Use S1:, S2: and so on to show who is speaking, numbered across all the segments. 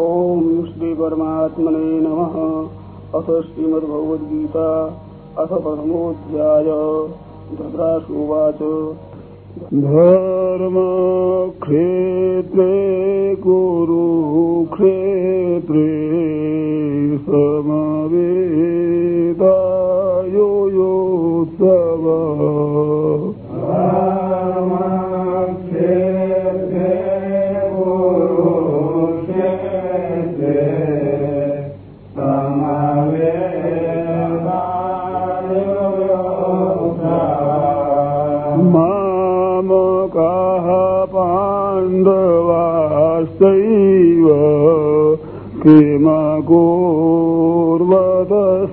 S1: ॐ श्रीपरमात्मने नमः। अथ श्रीमद्भगवद्गीता। अथ प्रथमोऽध्याय। धृतराष्ट्रोवाच। धर्मक्षेत्रे कुरुक्षेत्रे समवेदायो योत्सव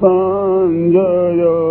S1: साञ्जय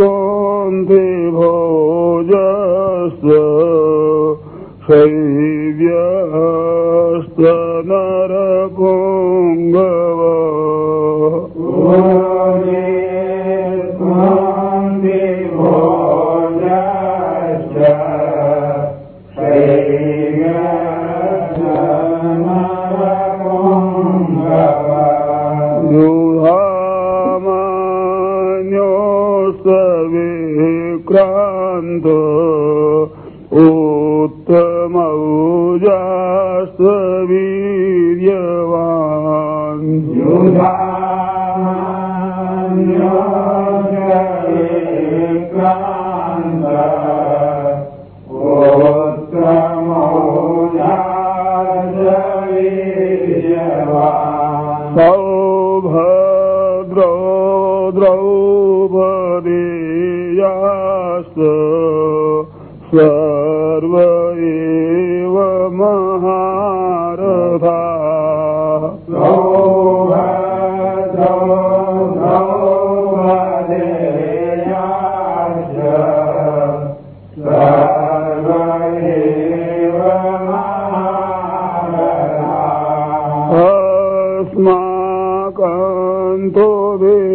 S1: कोन्ति भोजस्य Thank you.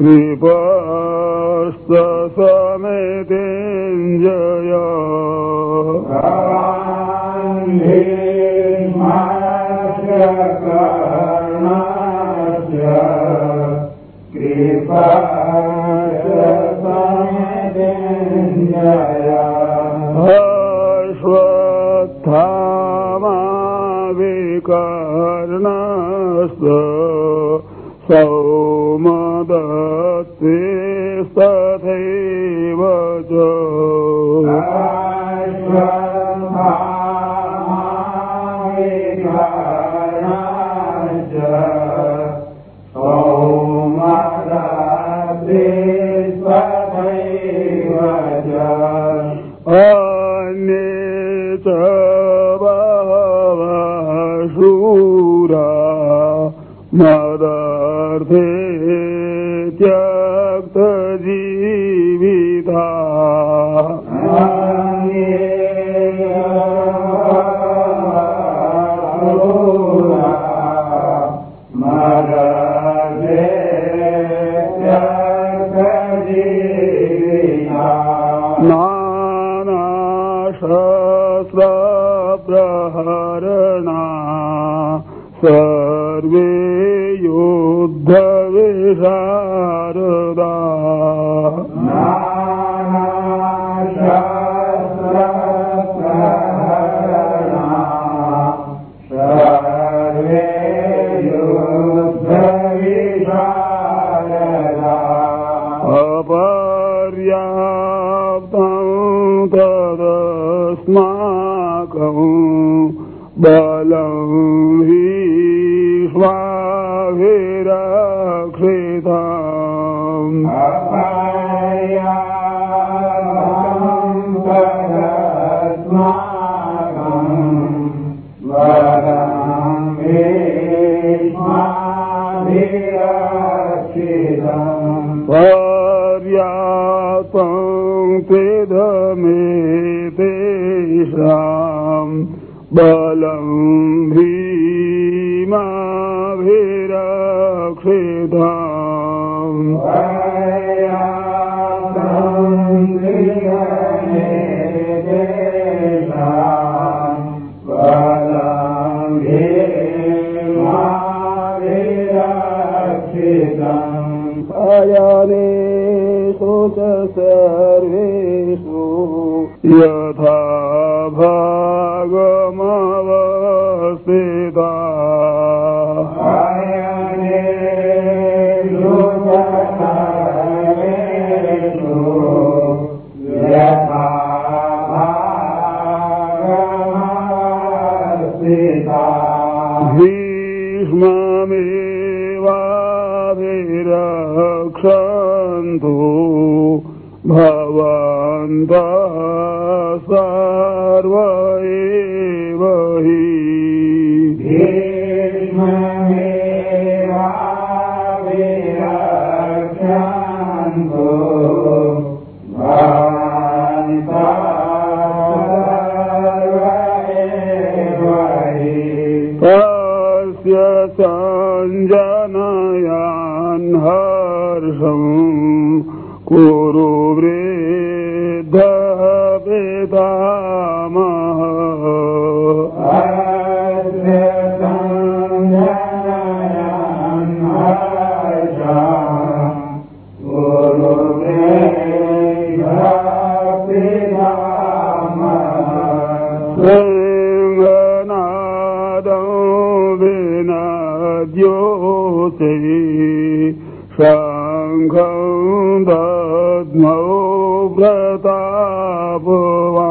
S1: कृपा
S2: Well, Yeah. सङ्घ दद्मौ व्रता भोवादशास्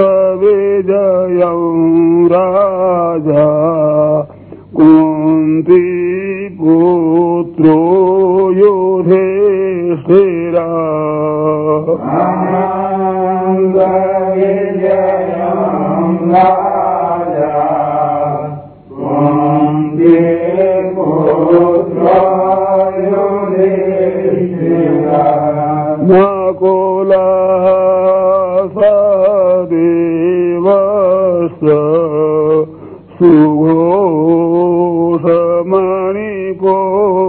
S2: युधिष्ठिरा नकुलः सदेवस्य सुघोषमणिपुष्पकौ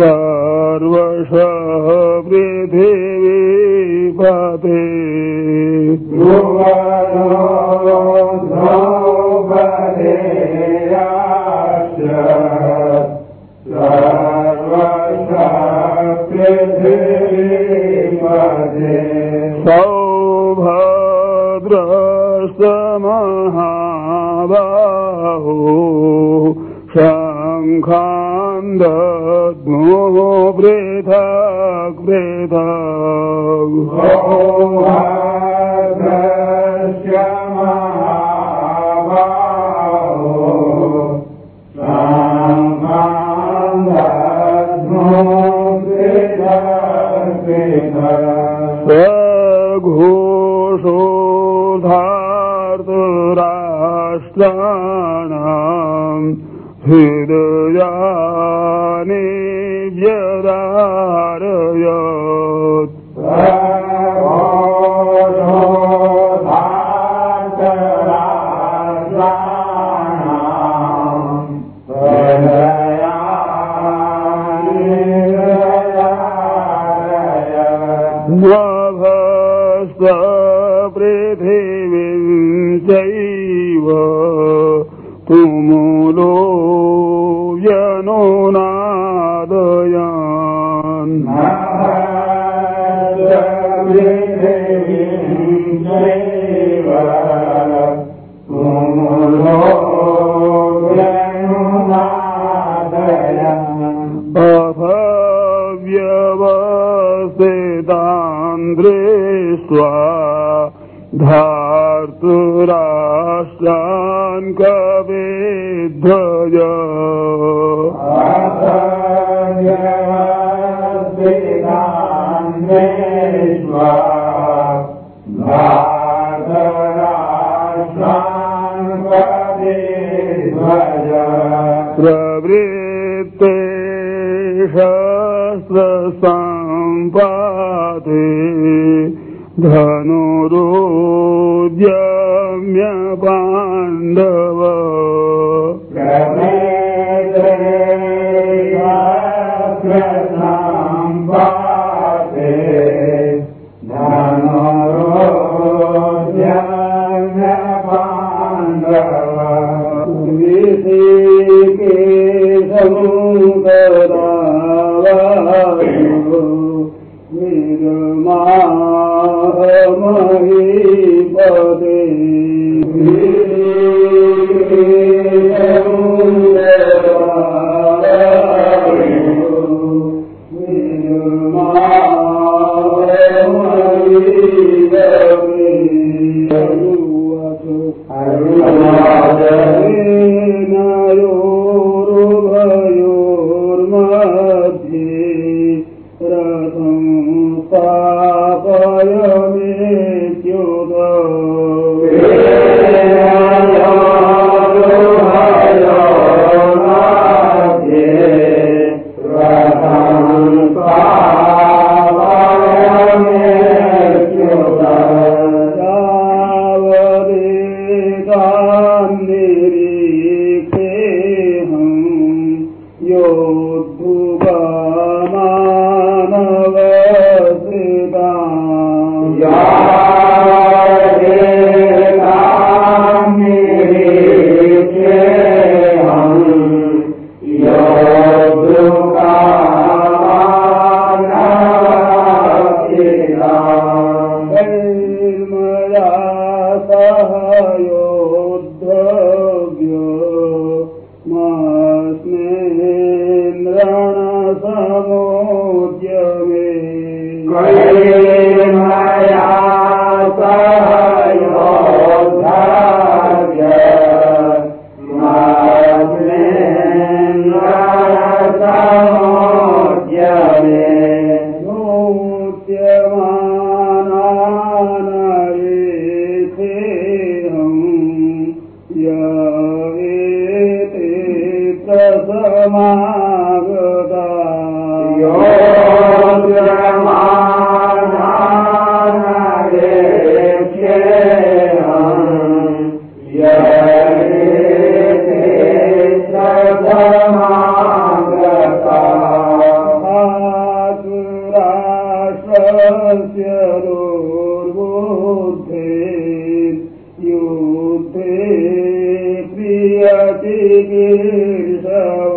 S1: सर्वश पृथिवी पते सौभद्रस्तमहाबाहो शङ्खा छन्दग्नो वृथक् वृथ घोषोधार्तराष्ट्राणाम्
S2: हृदया ज्ञानेभ्यदारय दुर्बुद्धे युद्धे प्रियति गिर्षव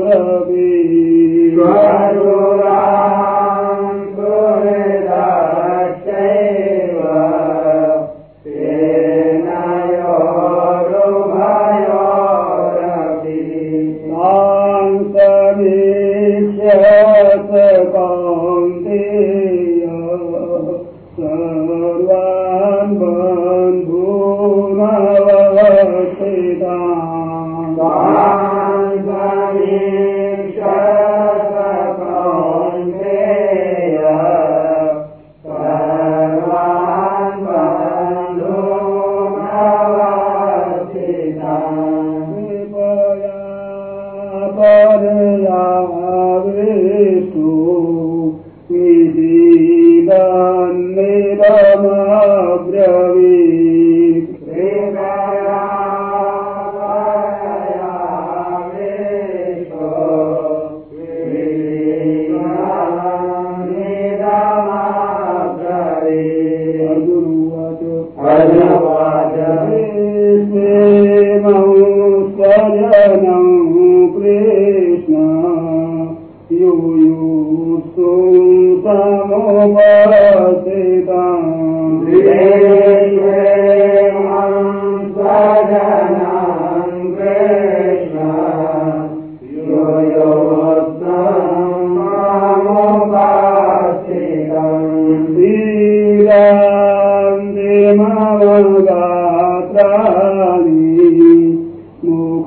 S2: به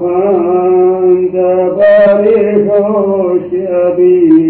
S2: عند بارك شبيه